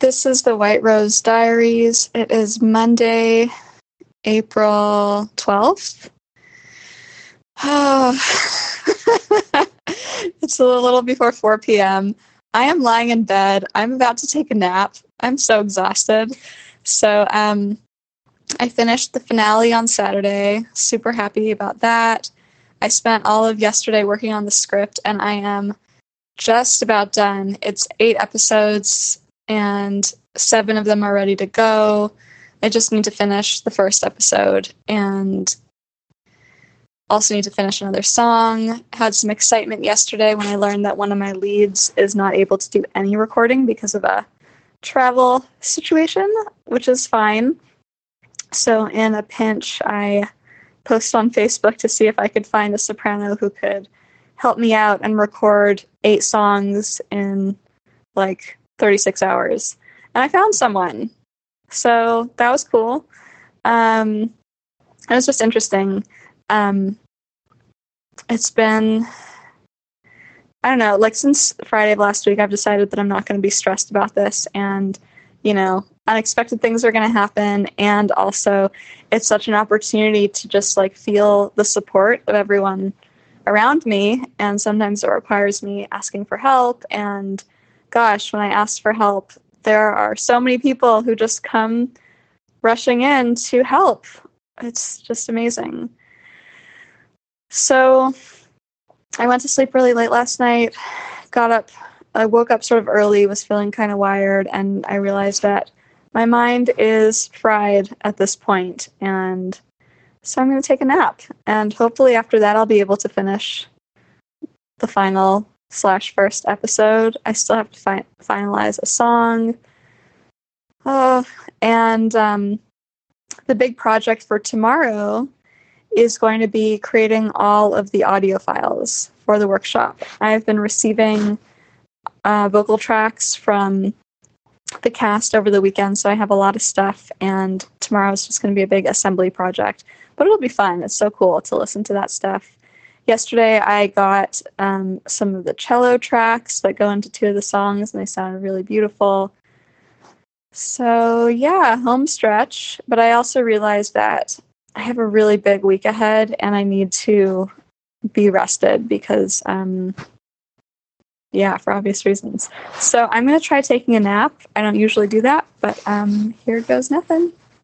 This is the White Rose Diaries. It is Monday, April 12th. Oh, it's a little before 4 p.m. I am lying in bed. I'm about to take a nap. I'm so exhausted. So, um, I finished the finale on Saturday. Super happy about that. I spent all of yesterday working on the script and I am just about done. It's eight episodes and seven of them are ready to go. I just need to finish the first episode and also need to finish another song. Had some excitement yesterday when I learned that one of my leads is not able to do any recording because of a travel situation, which is fine. So, in a pinch, I posted on Facebook to see if I could find a soprano who could help me out and record eight songs in like 36 hours. And I found someone. So that was cool. Um, it was just interesting. Um, it's been, I don't know, like since Friday of last week, I've decided that I'm not going to be stressed about this. And, you know, unexpected things are going to happen. And also, it's such an opportunity to just like feel the support of everyone around me. And sometimes it requires me asking for help. And gosh, when I asked for help, there are so many people who just come rushing in to help. It's just amazing. So I went to sleep really late last night, got up, I woke up sort of early, was feeling kind of wired, and I realized that my mind is fried at this point, and so I'm going to take a nap. And hopefully, after that, I'll be able to finish the final slash first episode. I still have to fi- finalize a song. Oh, and um, the big project for tomorrow is going to be creating all of the audio files for the workshop. I've been receiving uh, vocal tracks from the cast over the weekend, so I have a lot of stuff, and tomorrow is just going to be a big assembly project. But it'll be fun. It's so cool to listen to that stuff. Yesterday, I got um, some of the cello tracks that go into two of the songs, and they sounded really beautiful. So, yeah, home stretch. But I also realized that I have a really big week ahead, and I need to be rested because um, yeah, for obvious reasons. So I'm going to try taking a nap. I don't usually do that, but um, here goes nothing.